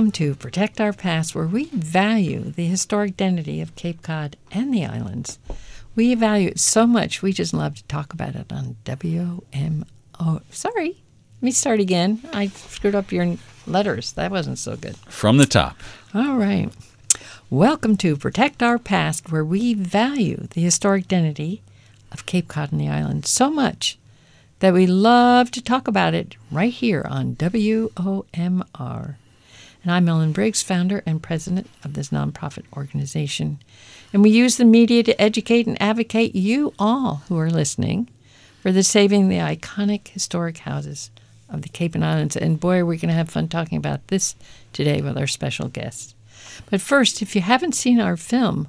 Welcome to Protect Our Past, where we value the historic identity of Cape Cod and the islands. We value it so much, we just love to talk about it on WMO. Sorry, let me start again. I screwed up your letters. That wasn't so good. From the top. All right. Welcome to Protect Our Past, where we value the historic identity of Cape Cod and the islands so much that we love to talk about it right here on WOMR. And I'm Ellen Briggs, founder and president of this nonprofit organization. And we use the media to educate and advocate you all who are listening for the saving the iconic historic houses of the Cape and Islands. And boy, are we're going to have fun talking about this today with our special guests. But first, if you haven't seen our film,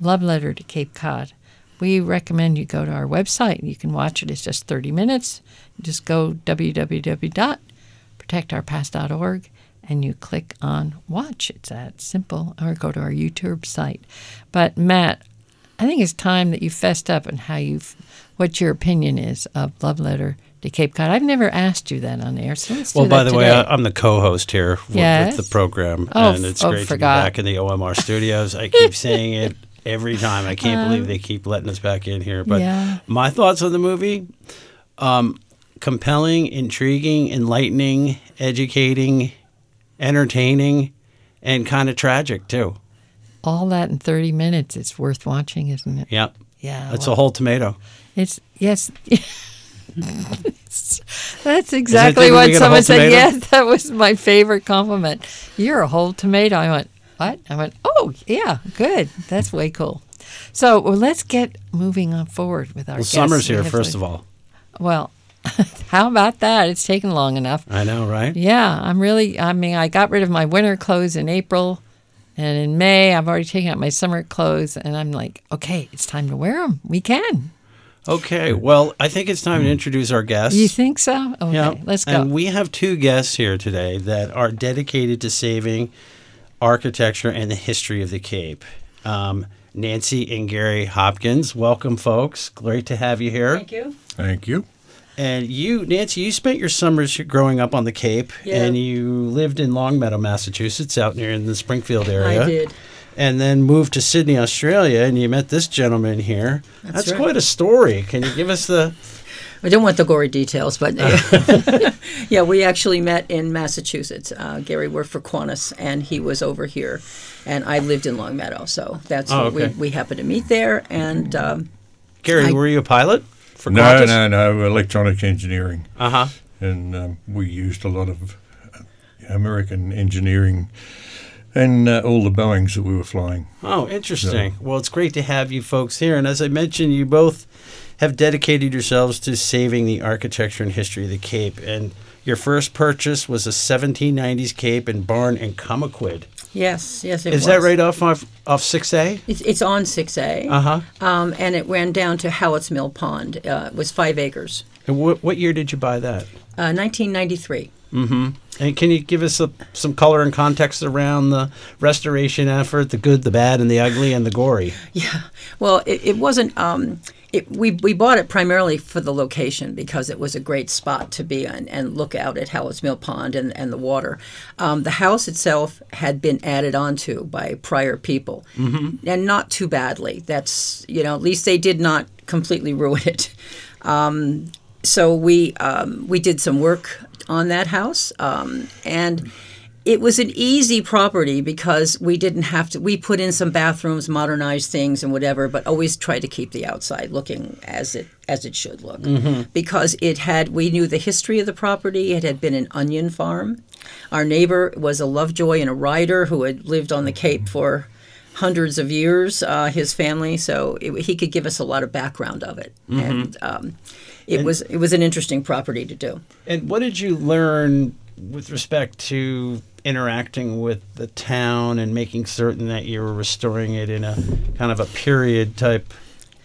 Love Letter to Cape Cod, we recommend you go to our website. You can watch it. It's just 30 minutes. Just go www.protectourpast.org and you click on watch. It's that simple. Or go to our YouTube site. But Matt, I think it's time that you fessed up and how you, what your opinion is of Love Letter to Cape Cod. I've never asked you that on air, so let's well, do by that the way, today. I, I'm the co-host here with, Yes? with the program, Oh, and it's oh, great to be back in the OMR studios. I keep saying it every time. I can't believe they keep letting us back in here. But Um, Yeah. my thoughts on the movie: um, compelling, intriguing, enlightening, educating, entertaining, and kind of tragic too. all that in 30 minutes. It's worth watching, isn't it? Yep, Yeah. It's well, a whole tomato. It's yes. That's exactly what someone said. Yes, that was my favorite compliment. You're a whole tomato. I went, what? I went, oh yeah, good. That's way cool. So well, let's get moving on forward with our. Well, summer's here, first to- of all. Well, how about that? It's taken long enough. I know, right? Yeah, I'm really. I mean, I got rid of my winter clothes in April, and in May I've already taken out my summer clothes, and I'm like, okay, it's time to wear them. We can. Okay, well, I think it's time to introduce our guests. You think so? Okay, Yeah, let's go. And we have two guests here today that are dedicated to saving architecture and the history of the Cape. Um, Nancy and Gary Hopkins, welcome, folks. Great to have you here. Thank you. Thank you. And you, Nancy, you spent your summers growing up on the Cape, Yeah. and you lived in Longmeadow, Massachusetts, out near in the Springfield area. I did. And then moved to Sydney, Australia, and you met this gentleman here. That's, right. quite a story. Can you give us the? I don't want the gory details, but yeah, we actually met in Massachusetts. Uh, Gary worked for Qantas, and he was over here, and I lived in Longmeadow. So that's Oh, what we, we happened to meet there. And um, Gary, I- were you a pilot for No, Qantas? no, no. Electronic engineering, Uh huh. and um, we used a lot of uh, American engineering, and uh, all the Boeing's that we were flying. Oh, interesting. Well, it's great to have you folks here. And as I mentioned, you both have dedicated yourselves to saving the architecture and history of the Cape. And your first purchase was a 1790s Cape and barn in Cummaquid. yes, yes, it Is was. Is that right off off, off 6A? It's, it's on 6A, Uh huh. um, and it ran down to Hallett's Mill Pond. Uh, it was five acres. And what, what year did you buy that? Uh, 1993. Mm-hmm. And can you give us a, some color and context around the restoration effort, the good, the bad, and the ugly, and the gory? Yeah. Well, it, it wasn't. Um, it, we we bought it primarily for the location because it was a great spot to be in and look out at Hallett's Mill Pond and, and the water. Um, the house itself had been added onto by prior people, and not too badly. That's you know at least they did not completely ruin it. Um, so we um, we did some work on that house, um, and it was an easy property because we didn't have to. We put in some bathrooms, modernized things, and whatever, but always tried to keep the outside looking as it as it should look, because it had. We knew the history of the property. It had been an onion farm. Our neighbor was a Lovejoy and a rider who had lived on the Cape for hundreds of years. Uh, his family, so it, he could give us a lot of background of it, and um, it was it was an interesting property to do. And what did you learn with respect to interacting with the town and making certain that you were restoring it in a kind of a period type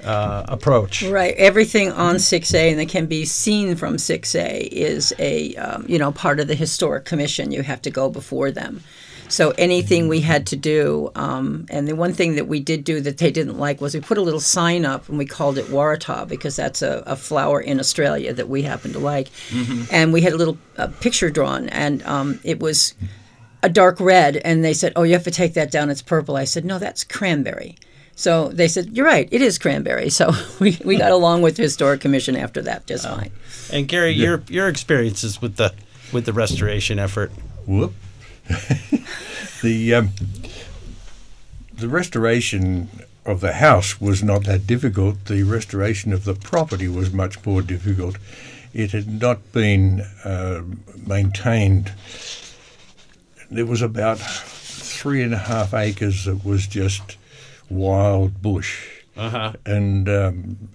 uh, approach? Right. Everything on 6A and that can be seen from 6A is a um, you know part of the historic commission. You have to go before them. So anything we had to do, um, and the one thing that we did do that they didn't like was we put a little sign up and we called it Waratah because that's a, a flower in Australia that we happen to like, and we had a little uh, picture drawn, and um, it was a dark red, and they said, "Oh, you have to take that down. It's purple." I said, "No, that's cranberry." So they said, "You're right. It is cranberry." So we, we got along with the historic commission after that just fine. And Gary, your your experiences with the with the restoration effort. Whoop. the um, the restoration of the house was not that difficult. The restoration of the property was much more difficult. It had not been uh, maintained. There was about three and a half acres that was just wild bush, Uh-huh. and um,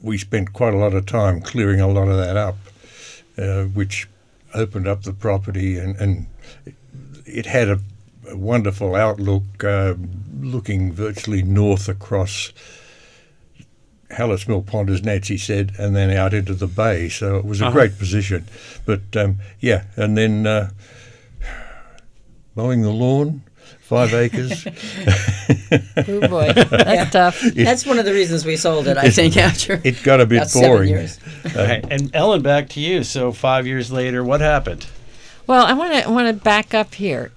we spent quite a lot of time clearing a lot of that up, uh, which opened up the property and, and it had a, a wonderful outlook, uh, looking virtually north across Hallett's Mill Pond, as Nancy said, and then out into the bay. So it was a Uh-huh. great position. But um, yeah, and then uh, mowing the lawn, five acres. Oh boy, that's tough. That's one of the reasons we sold it. I think after it got a bit boring. years. Right. And Ellen, back to you. So five years later, what happened? Well, I want to want to back up here.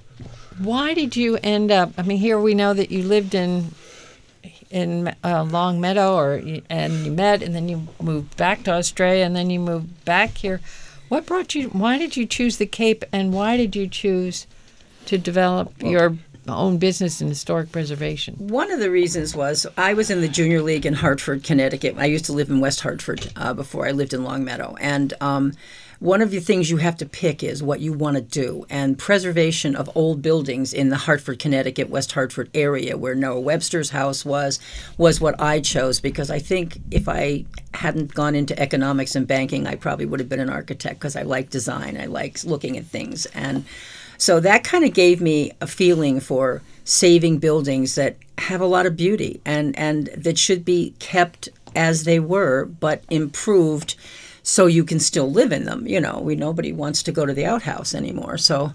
Why did you end up? I mean, here we know that you lived in in uh, Long Meadow, or and you met, and then you moved back to Australia, and then you moved back here. What brought you? Why did you choose the Cape, and why did you choose to develop your own business in historic preservation? One of the reasons was I was in the junior league in Hartford, Connecticut. I used to live in West Hartford uh, before I lived in Longmeadow, and um, one of the things you have to pick is what you want to do. And preservation of old buildings in the Hartford, Connecticut, West Hartford area, where Noah Webster's house was, was what I chose because I think if I hadn't gone into economics and banking, I probably would have been an architect because I like design, I like looking at things, and so that kind of gave me a feeling for saving buildings that have a lot of beauty and, and that should be kept as they were, but improved so you can still live in them. You know, we nobody wants to go to the outhouse anymore. So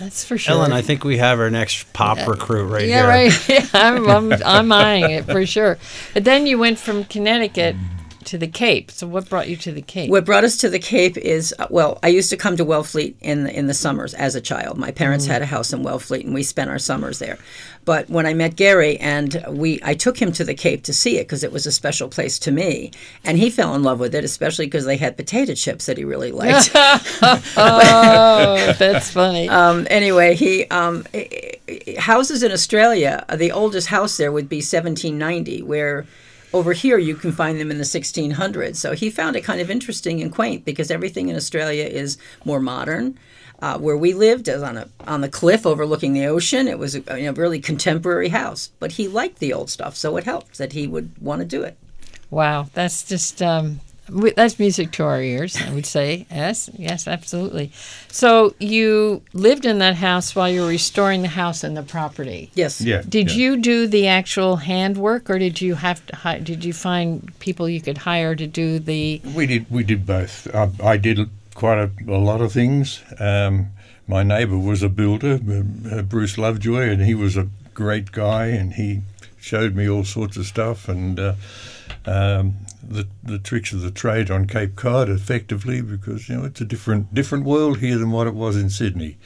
That's for sure. Ellen, I think we have our next pop recruit right yeah, here. right. Yeah, I'm, I'm, I'm eyeing it for sure. But then you went from Connecticut to the Cape. So what brought you to the Cape? What brought us to the Cape is uh, well, I used to come to Wellfleet in the, in the summers as a child. My parents had a house in Wellfleet, and we spent our summers there. But when I met Gary, and we, I took him to the Cape to see it because it was a special place to me, and he fell in love with it, especially because they had potato chips that he really liked. oh, that's funny. um, anyway, he um, houses in Australia. The oldest house there would be 1790, where over here you can find them in the 1600s. So he found it kind of interesting and quaint because everything in Australia is more modern. Uh, where we lived is on a on the cliff overlooking the ocean. It was a, you know, really contemporary house, but he liked the old stuff, so it helped that he would want to do it. Wow, that's just um, that's music to our ears. I would say yes, yes, absolutely. So you lived in that house while you were restoring the house and the property. Yes. Yeah. Did yeah. you do the actual handwork, or did you have to? Hi- did you find people you could hire to do the? We did. We did both. I, I did quite a, a lot of things. Um, my neighbour was a builder, uh, Bruce Lovejoy, and he was a great guy, and he showed me all sorts of stuff and uh, um, the the tricks of the trade on Cape Cod effectively, because you know it's a different different world here than what it was in Sydney,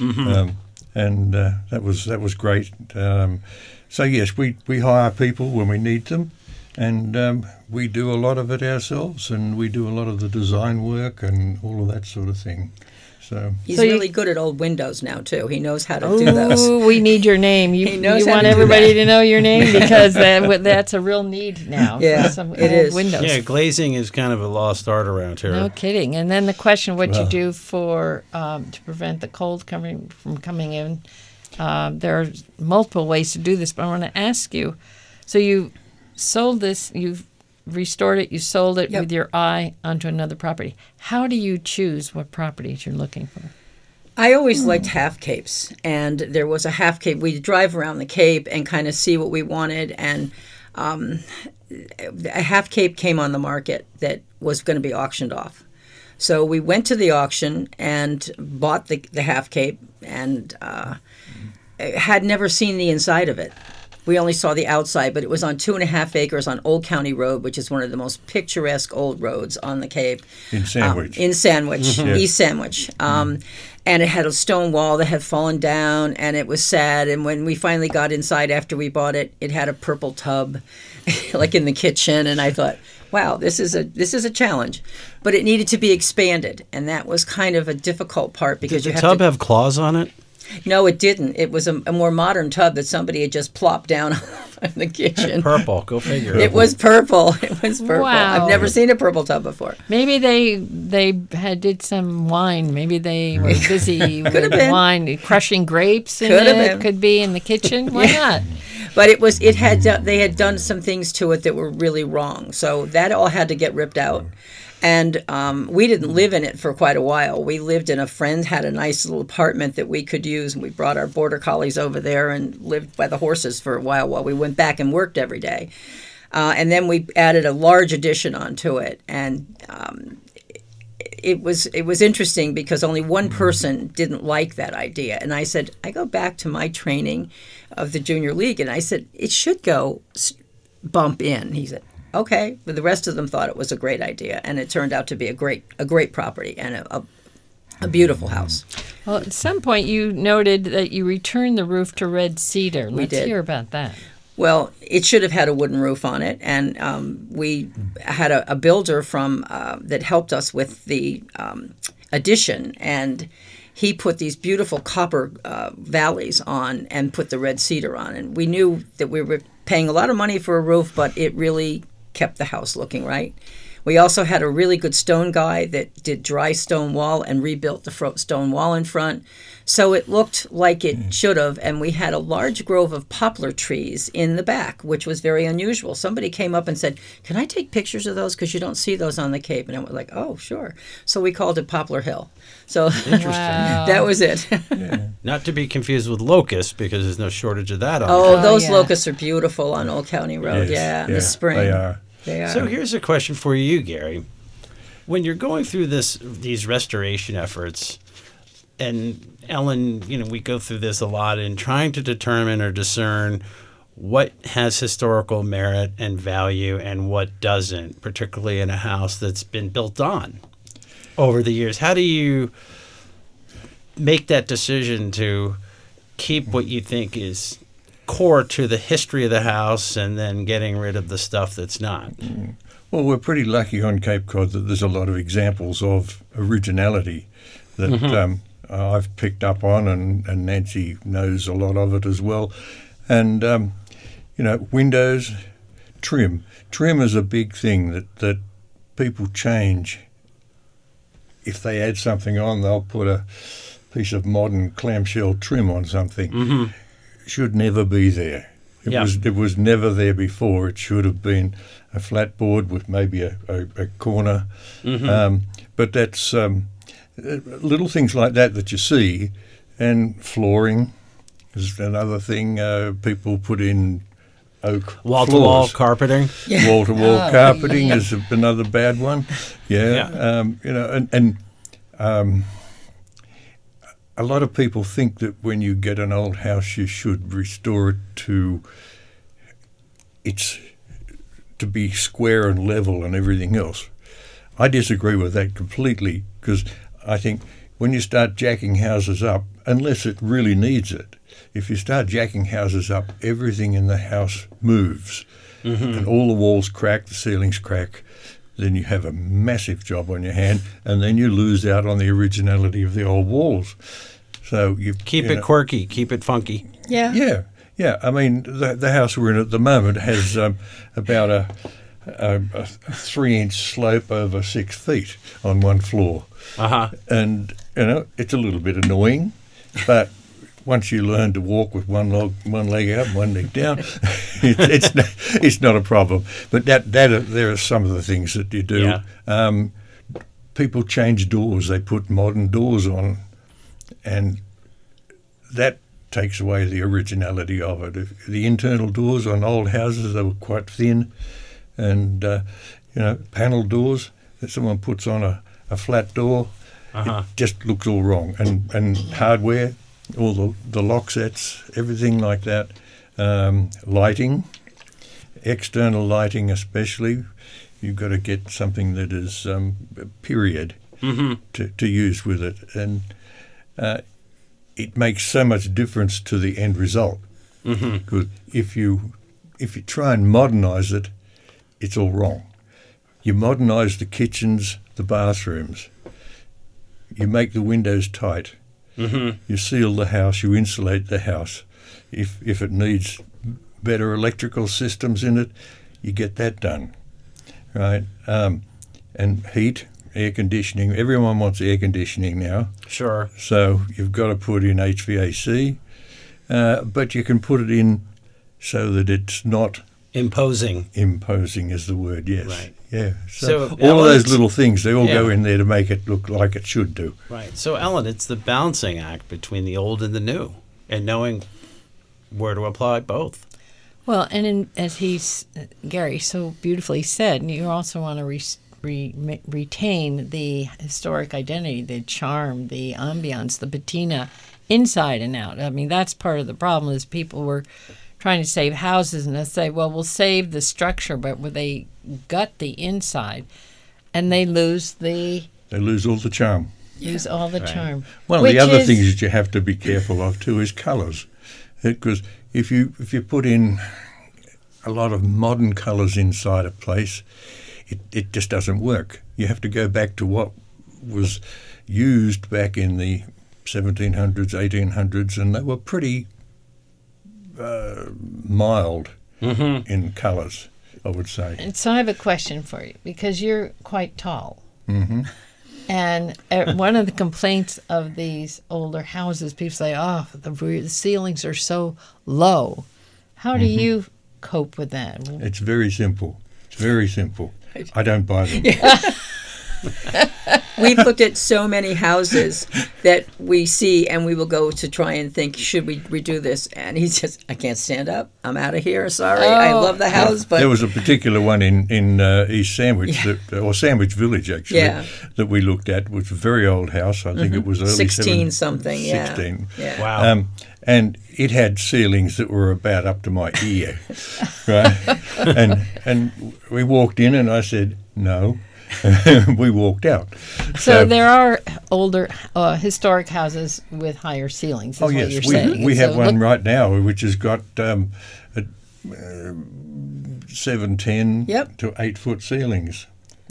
um, and uh, that was that was great. Um, so yes, we we hire people when we need them and um, we do a lot of it ourselves, and we do a lot of the design work and all of that sort of thing. So He's So you- really good at old windows now too. He knows how to do those. Ooh, we need your name. You, He knows you want to everybody to know your name because that that's a real need now. Yeah, for some it old is. Windows. Yeah, glazing is kind of a lost art around here. No kidding. And then the question, what you do for um, to prevent the cold coming from coming in. Um, there are multiple ways to do this, but I want to ask you. So you sold this, you've restored it, you sold it Yep. with your eye onto another property. How do you choose what properties you're looking for? I always liked half capes, and there was a half cape. We'd drive around the cape and kind of see what we wanted, and um, a half cape came on the market that was going to be auctioned off. So we went to the auction and bought the, the half cape, and uh, had never seen the inside of it. We only saw the outside, but it was on two and a half acres on Old County Road, which is one of the most picturesque old roads on the Cape. In Sandwich. Um, in Sandwich, Yeah. East Sandwich. Um, And it had a stone wall that had fallen down, and it was sad. And when we finally got inside after we bought it, it had a purple tub, like in the kitchen. And I thought, wow, this is a this is a challenge, but it needed to be expanded, and that was kind of a difficult part because Did you the have tub to. have claws on it? No, it didn't. It was a, a more modern tub that somebody had just plopped down in the kitchen. Purple. Go figure. It was purple. It was purple. Wow. I've never seen a purple tub before. Maybe they they had did some wine. Maybe they were busy with been. wine, crushing grapes. In Could have it. been. Could be in the kitchen. Why not? But it was it had do- they had done some things to it that were really wrong. So that all had to get ripped out. And um, we didn't live in it for quite a while. We lived in a friend had a nice little apartment that we could use, and we brought our border collies over there and lived by the horses for a while while we went back and worked every day. Uh, and then we added a large addition onto it, and um, it was it was interesting because only one person didn't like that idea, and I said I go back to my training of the junior league, and I said it should go bump in. He said okay, but the rest of them thought it was a great idea, and it turned out to be a great a great property and a, a, a beautiful house. Well, at some point you noted that you returned the roof to red cedar. Let's did. hear about that. Well, it should have had a wooden roof on it, and um, we had a, a builder from uh, that helped us with the um, addition, and he put these beautiful copper uh, valleys on and put the red cedar on, and we knew that we were paying a lot of money for a roof, but it really kept the house looking right. We also had a really good stone guy that did dry stone wall and rebuilt the fro- stone wall in front. So it looked like it mm-hmm. should have. And we had a large grove of poplar trees in the back, which was very unusual. Somebody came up and said, Can I take pictures of those? Because you don't see those on the Cape. And I was like, Oh, sure. So we called it Poplar Hill. So Wow. that was it. Not to be confused with locust because there's no shortage of that on oh, Oh, those yeah. locusts are beautiful on Old County Road. Yes, yeah, in the spring. They are. They are. So here's a question for you, Gary. When you're going through this these restoration efforts, and Ellen, you know, we go through this a lot in trying to determine or discern what has historical merit and value and what doesn't, particularly in a house that's been built on over the years. How do you make that decision to keep what you think is core to the history of the house and then getting rid of the stuff that's not? Well, we're pretty lucky on Cape Cod that there's a lot of examples of originality that um, I've picked up on, and, and Nancy knows a lot of it as well. And, um, you know, windows, trim. Trim is a big thing that, that people change. If they add something on, they'll put a piece of modern clamshell trim on something. Should never be there. It Yeah. was it was never there before. It should have been a flat board with maybe a, a, a corner. Um, but that's um, little things like that that you see, and flooring is another thing. Uh, people put in oak Wall to wall carpeting. Wall to wall Oh, carpeting is another bad one. Yeah, Yeah. Um, you know, and, and um, a lot of people think that when you get an old house, you should restore it to its to be square and level and everything else. I disagree with that completely because I think when you start jacking houses up, unless it really needs it, if you start jacking houses up, everything in the house moves mm-hmm. and all the walls crack, the ceilings crack. Then you have a massive job on your hand, and then you lose out on the originality of the old walls. So you Keep you it know- quirky. Keep it funky. yeah. yeah, yeah. I mean, the, the house we're in at the moment has um, about a, a, a three-inch slope over six feet on one floor, Uh huh. and you know it's a little bit annoying, but once you learn to walk with one leg, one leg out, and one leg down, it, it's not, it's not a problem. But that that are, there are some of the things that you do. Yeah. Um, people change doors; they put modern doors on, and that takes away the originality of it. If the internal doors on old houses they were quite thin, and uh, you know panel doors that someone puts on a, a flat door, Uh-huh. it just looks all wrong. And and hardware, all the the lock sets, everything like that. Um, lighting, external lighting especially, you've got to get something that is um, period to, to use with it. And uh, it makes so much difference to the end result. Because if you if you try and modernise it, it's all wrong. You modernise the kitchens, the bathrooms. You make the windows tight. You seal the house. You insulate the house. If if it needs better electrical systems in it, you get that done, right? Um, and heat, air conditioning. Everyone wants air conditioning now. Sure. So you've got to put in HVAC, uh, but you can put it in so that it's not Imposing. imposing, is the word. Yes. Right. Yeah. So, So, all of those little things, they all go in there to make it look like it should do. Right. So, Ellen, it's the balancing act between the old and the new, and knowing where to apply both. Well, and in, as he's Gary so beautifully said, you also want to re, re, retain the historic identity, the charm, the ambiance, the patina, inside and out. I mean, that's part of the problem. Is people were trying to save houses and they say, well, we'll save the structure, but when they gut the inside, and they lose the They lose all the charm. lose all the Right. charm. One of the other is- things that you have to be careful of too is colours, because if you if you put in a lot of modern colours inside a place, it, it just doesn't work. You have to go back to what was used back in the 1700s, 1800s, and they were pretty uh, mild in colours, I would say. And so I have a question for you because you're quite tall. hmm And uh, one of the complaints of these older houses, people say, "Oh, the, the ceilings are so low." How do Mm-hmm. you cope with that? It's very simple. It's very simple. I don't buy them. We've looked at so many houses that we see, and we will go to try and think, should we redo this? And he says, I can't stand up. I'm out of here. Sorry. I Oh. love the house, but there was a particular one in in uh, East Sandwich, Yeah. that, or Sandwich Village actually, Yeah. Mm-hmm. that we looked at, which was a very old house. I think it was early 16 seven- something. Yeah. 16. Yeah. Wow. Um, and it had ceilings that were about up to my ear, right? and and we walked in, and I said no. we walked out. So there are older uh, historic houses with higher ceilings. Is Oh what yes, you're we, saying. we have So one look- right now, which has got um, a, uh, seven ten Yep. to eight foot ceilings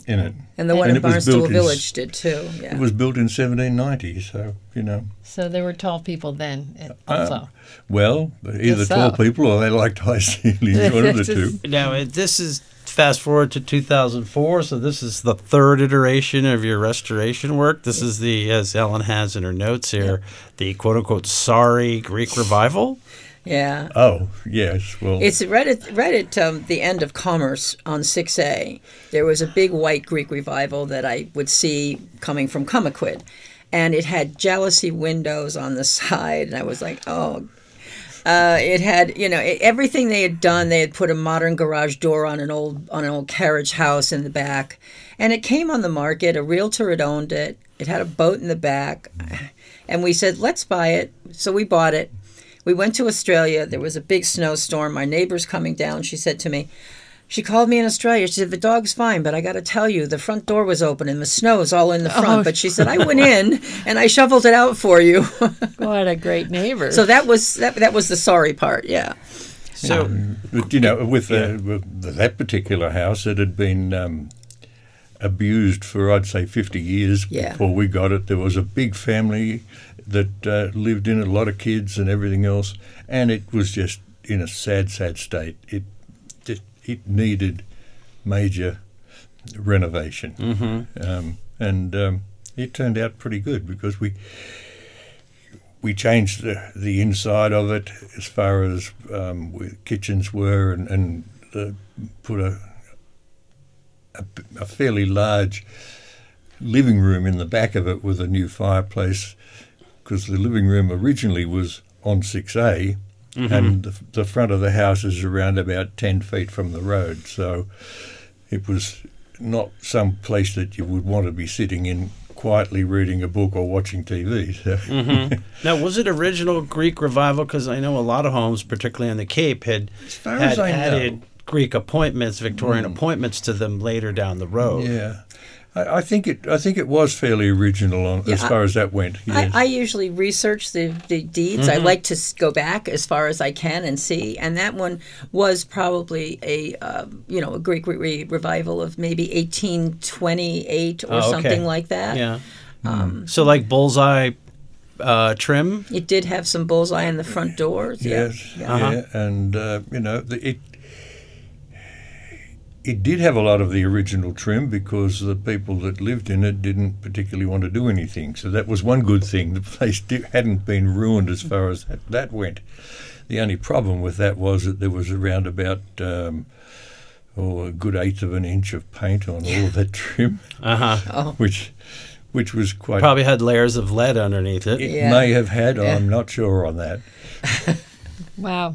in it. And the one And in it Barnstable built in Village did too. Yeah. It was built in 1790, so you know. So there were tall people then uh, Uh, also. Well, either Guess tall people or they liked high ceilings, one of the two. Now, uh, this is fast forward to 2004, so this is the third iteration of your restoration work. This is the, as Ellen has in her notes here, the quote unquote sorry Greek revival. yeah. Oh yes, well, It's right at right at um, the end of Commerce on 6A. There was a big white Greek revival that I would see coming from Cummaquid, and it had jalousie windows on the side, and I was like, oh. Uh, it had, you know, it, everything they had done. They had put a modern garage door on an old on an old carriage house in the back, and it came on the market. A realtor had owned it. It had a boat in the back, and we said, let's buy it. So we bought it. We went to Australia. There was a big snowstorm. My neighbor's coming down. She said to me, she called me in Australia. She said, the dog's fine, but I got to tell you, the front door was open and the snow snow's all in the front. Oh. But she said, I went in and I shoveled it out for you. What a great neighbor. so that was that, that was the sorry part. Yeah. So, but, you know, with, uh, with that particular house, it had been um, abused for I'd say 50 years Yeah. before we got it. There was a big family that uh, lived in it, a lot of kids and everything else, and it was just in a sad, sad state. It just it needed major renovation, mhm. um, and um, it turned out pretty good because we we changed the, the inside of it as far as um, where kitchens were and, and uh, put a, a a fairly large living room in the back of it with a new fireplace because the living room originally was on 6A and the, the front of the house is around about 10 feet from the road so it was not some place that you would want to be sitting in quietly reading a book or watching TV. So. Mm-hmm. Now, was it original Greek revival? Because I know a lot of homes, particularly on the Cape, had far had as I know. added Greek appointments, Victorian appointments to them later down the road. Yeah, I, I think it. I think it was fairly original on, as Yeah, far as that went. Yes. I, I usually research the, the deeds. I like to go back as far as I can and see. And that one was probably a uh, you know a Greek re- re- revival of maybe 1828 or Oh, okay. something like that. Yeah. so, like bullseye uh, trim. It did have some bullseye in the front doors. Yeah. Yes, Yeah. Uh-huh. yeah, and uh, you know the, it. It did have a lot of the original trim because the people that lived in it didn't particularly want to do anything. So that was one good thing. The place di- hadn't been ruined as far as that, that went. The only problem with that was that there was around about um, oh, a good eighth of an inch of paint on all of that trim, Uh huh. Oh. which which was quite. Probably had layers of lead underneath it. it Yeah. may have had. Yeah. I'm not sure on that. Wow.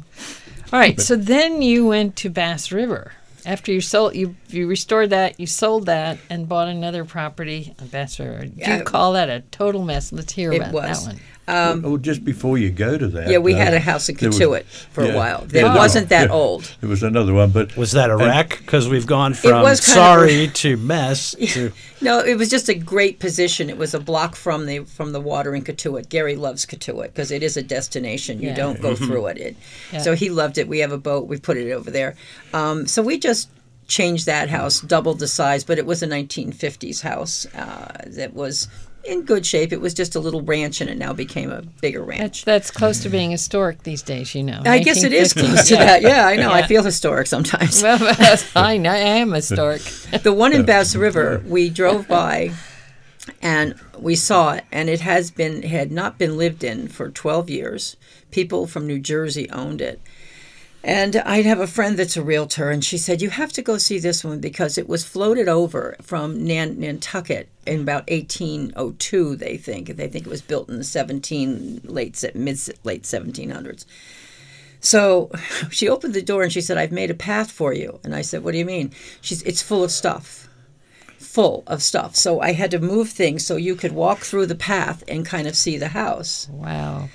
All right. So then you went to Bass River. After you sold, you you restored that, you sold that, and bought another property on Bass River. Do Yeah. you call that a total mess? Let's hear about was. that one. Um, well, just before you go to that, yeah, we uh, had a house in there was- Cotuit for a yeah. while. Yeah, It wasn't that yeah. old. It was another one, but Was that a wreck? Because we've gone from was kind of sorry to mess to. No, it was just a great position. It was a block from the from the water in Cotuit. Gary loves Cotuit because it is a destination. You don't go through it. it Yeah. So he loved it. We have a boat. We put it over there. Um, so we just changed that house, doubled the size, but it was a 1950s house uh, that was in good shape. It was just a little ranch, and it now became a bigger ranch. That's that's close to being historic these days, you know. I guess it is close to yeah. that. Yeah, I know. I feel historic sometimes. Well, I know I am historic. the one in Bass River, we drove by and we saw it, and it has been had not been lived in for 12 years. People from New Jersey owned it. And I'd have a friend that's a realtor, and she said, You have to go see this one because it was floated over from Nan- Nantucket in about 1802, they think. They think it was built in the 17, late, mid, late 1700s. So she opened the door and she said, I've made a path for you. And I said, What do you mean? She's, It's full of stuff. Full of stuff. So I had to move things so you could walk through the path and kind of see the house. Wow.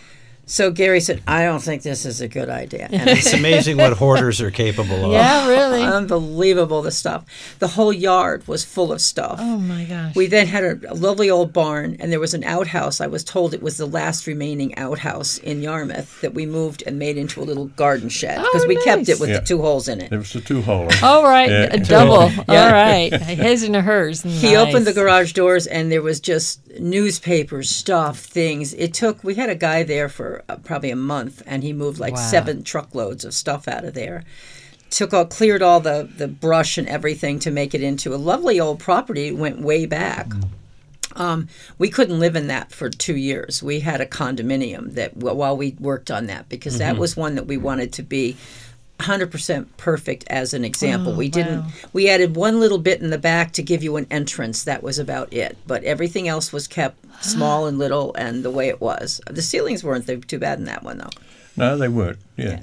So Gary said, I don't think this is a good idea. And It's amazing what hoarders are capable of. Yeah, really. Unbelievable, the stuff. The whole yard was full of stuff. oh my gosh. We then had a, a lovely old barn, and there was an outhouse. I was told it was the last remaining outhouse in Yarmouth that we moved and made into a little garden shed because Oh, we kept it with Yeah. the two holes in it. It was a two holer. All right, Yeah. a double. Yeah. All right, his and hers. He opened the garage doors, and there was just newspapers, stuff, things. It took. We had a guy there for uh, probably a month, and he moved like Wow. seven truckloads of stuff out of there. Took all, cleared all the the brush and everything to make it into a lovely old property. It went way back. Um, we couldn't live in that for two years. We had a condominium that wh- while we worked on that because that was one that we wanted to be 100% perfect as an example. we didn't wow. we added one little bit in the back to give you an entrance. That was about it. But everything else was kept small and little and the way it was. The ceilings weren't too bad in that one though. No, they weren't. Yeah.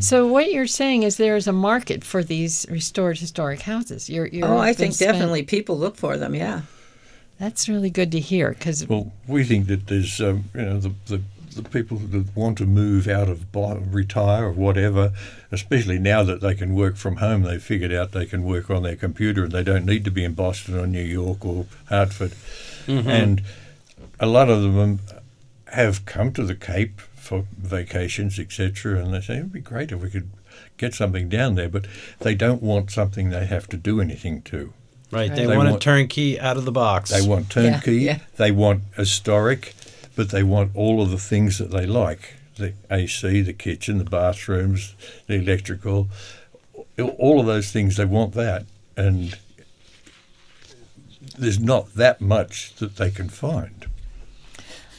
So what you're saying is there is a market for these restored historic houses. You're, you're Oh, I think spend- definitely people look for them. Yeah. That's really good to hear because Well, we think that there's, um, you know, the, the, the people that want to move out of, bo- retire or whatever, especially now that they can work from home, they've figured out they can work on their computer and they don't need to be in Boston or New York or Hartford. Mm-hmm. And a lot of them have come to the Cape for vacations, etc., and they say it'd be great if we could get something down there, but they don't want something they have to do anything to. Right. They, They want, a turnkey out of the box. They want turnkey. yeah. They want historic, but they want all of the things that they like: the AC, the kitchen, the bathrooms, the electrical, all of those things. They want that, and there's not that much that they can find.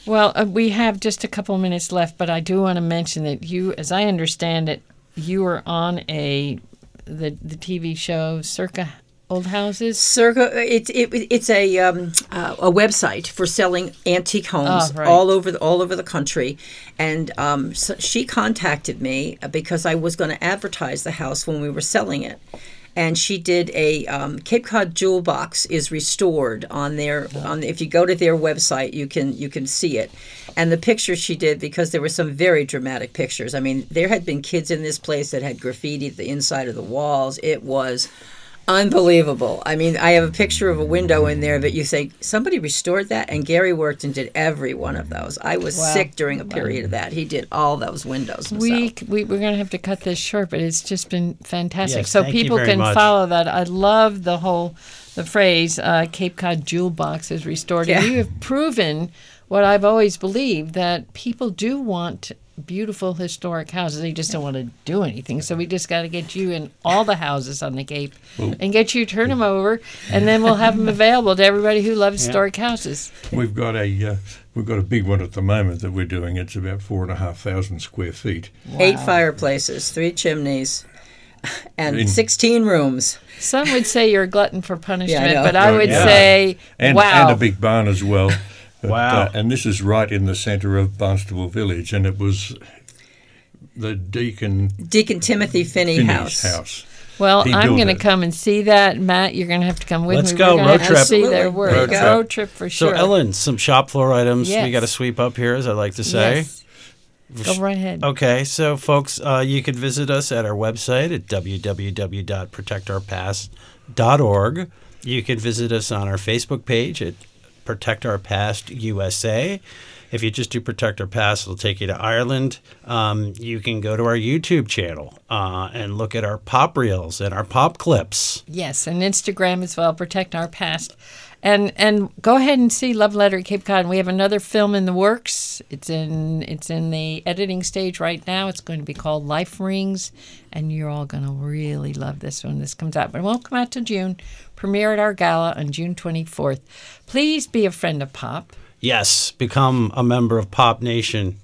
Well, uh, we have just a couple minutes left, but I do want to mention that you, as I understand it, you were on a the the TV show Circa Old Houses. Circa, it, it, it's a um, uh, a website for selling antique homes Oh, right. all over the, all over the country, and um, so she contacted me because I was going to advertise the house when we were selling it, and she did a um, Cape Cod jewel box is restored on their on if you go to their website you can you can see it, and the pictures she did because there were some very dramatic pictures. I mean, there had been kids in this place that had graffiti the inside of the walls. It was unbelievable. I mean, I have a picture of a window in there that you think somebody restored that, and Gary worked and did every one of those. I was Wow. sick during a period of that. He did all those windows himself. We, we we're gonna have to cut this short, but it's just been fantastic. Yes, so thank you people very can much. follow that. I love the whole the phrase uh, Cape Cod jewel box is restored. And Yeah. you have proven what I've always believed that people do want beautiful historic houses. They just don't want to do anything. So we just got to get you in all the houses on the Cape and get you turn them over, and then we'll have them available to everybody who loves historic houses. We've got a uh, we've got a big one at the moment that we're doing. It's about four and a half thousand square feet. Eight fireplaces, three chimneys, and In- 16 rooms. Some would say you're a glutton for punishment, know. but I would Yeah. say, and wow. and a big barn as well. But, Wow. uh, and this is right in the centre of Barnstable Village, and it was the Deacon Deacon Timothy Finney Finney's house. house. Well, He I'm going to come and see that. Matt, you're going to have to come with me. Let's me. go, We're gonna road have to trip. see their work. There you go. Road trip for sure. So. Ellen, some shop floor items we got to sweep up here, as I like to say. Yes. Go right ahead. Okay, so folks, uh, you can visit us at our website at www.protectourpast.org. You can visit us on our Facebook page at Protect Our Past USA. If you just do Protect Our Past, it'll take you to Ireland. Um, you can go to our YouTube channel uh, and look at our pop reels and our pop clips. Yes, and Instagram as well. Protect our past, and and go ahead and see Love Letter at Cape Cod. We have another film in the works. It's in it's in the editing stage right now. It's going to be called Life Rings, and you're all going to really love this when this comes out. But it won't come out till June. Premiere at our gala on June 24th. Please be a friend of Pop. Yes, become a member of Pop Nation.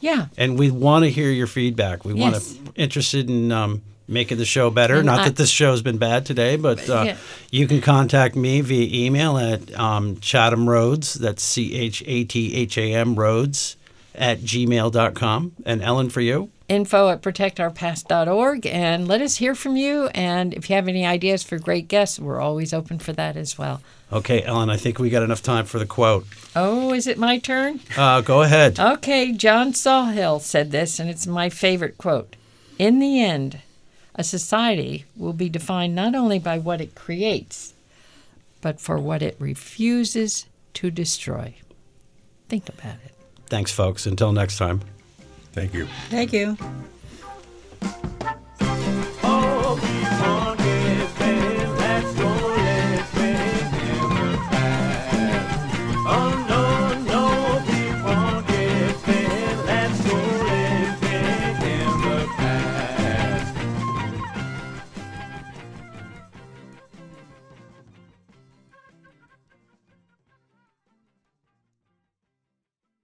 Yeah. and we want to hear your feedback. We want to interested in um, making the show better. And Not I- that this show has been bad today, but uh, Yeah. you can contact me via email at um, Chatham Roads. That's C H A T H A M Roads at gmail.com. And Ellen, for you. info at protectourpast.org and let us hear from you. And if you have any ideas for great guests, we're always open for that as well. Okay, Ellen, I think we got enough time for the quote. Oh, is it my turn? Uh, go ahead. Okay, John Sawhill said this, and it's my favorite quote. In the end, a society will be defined not only by what it creates, but for what it refuses to destroy. Think about it. Thanks, folks. Until next time. Thank you. Thank you.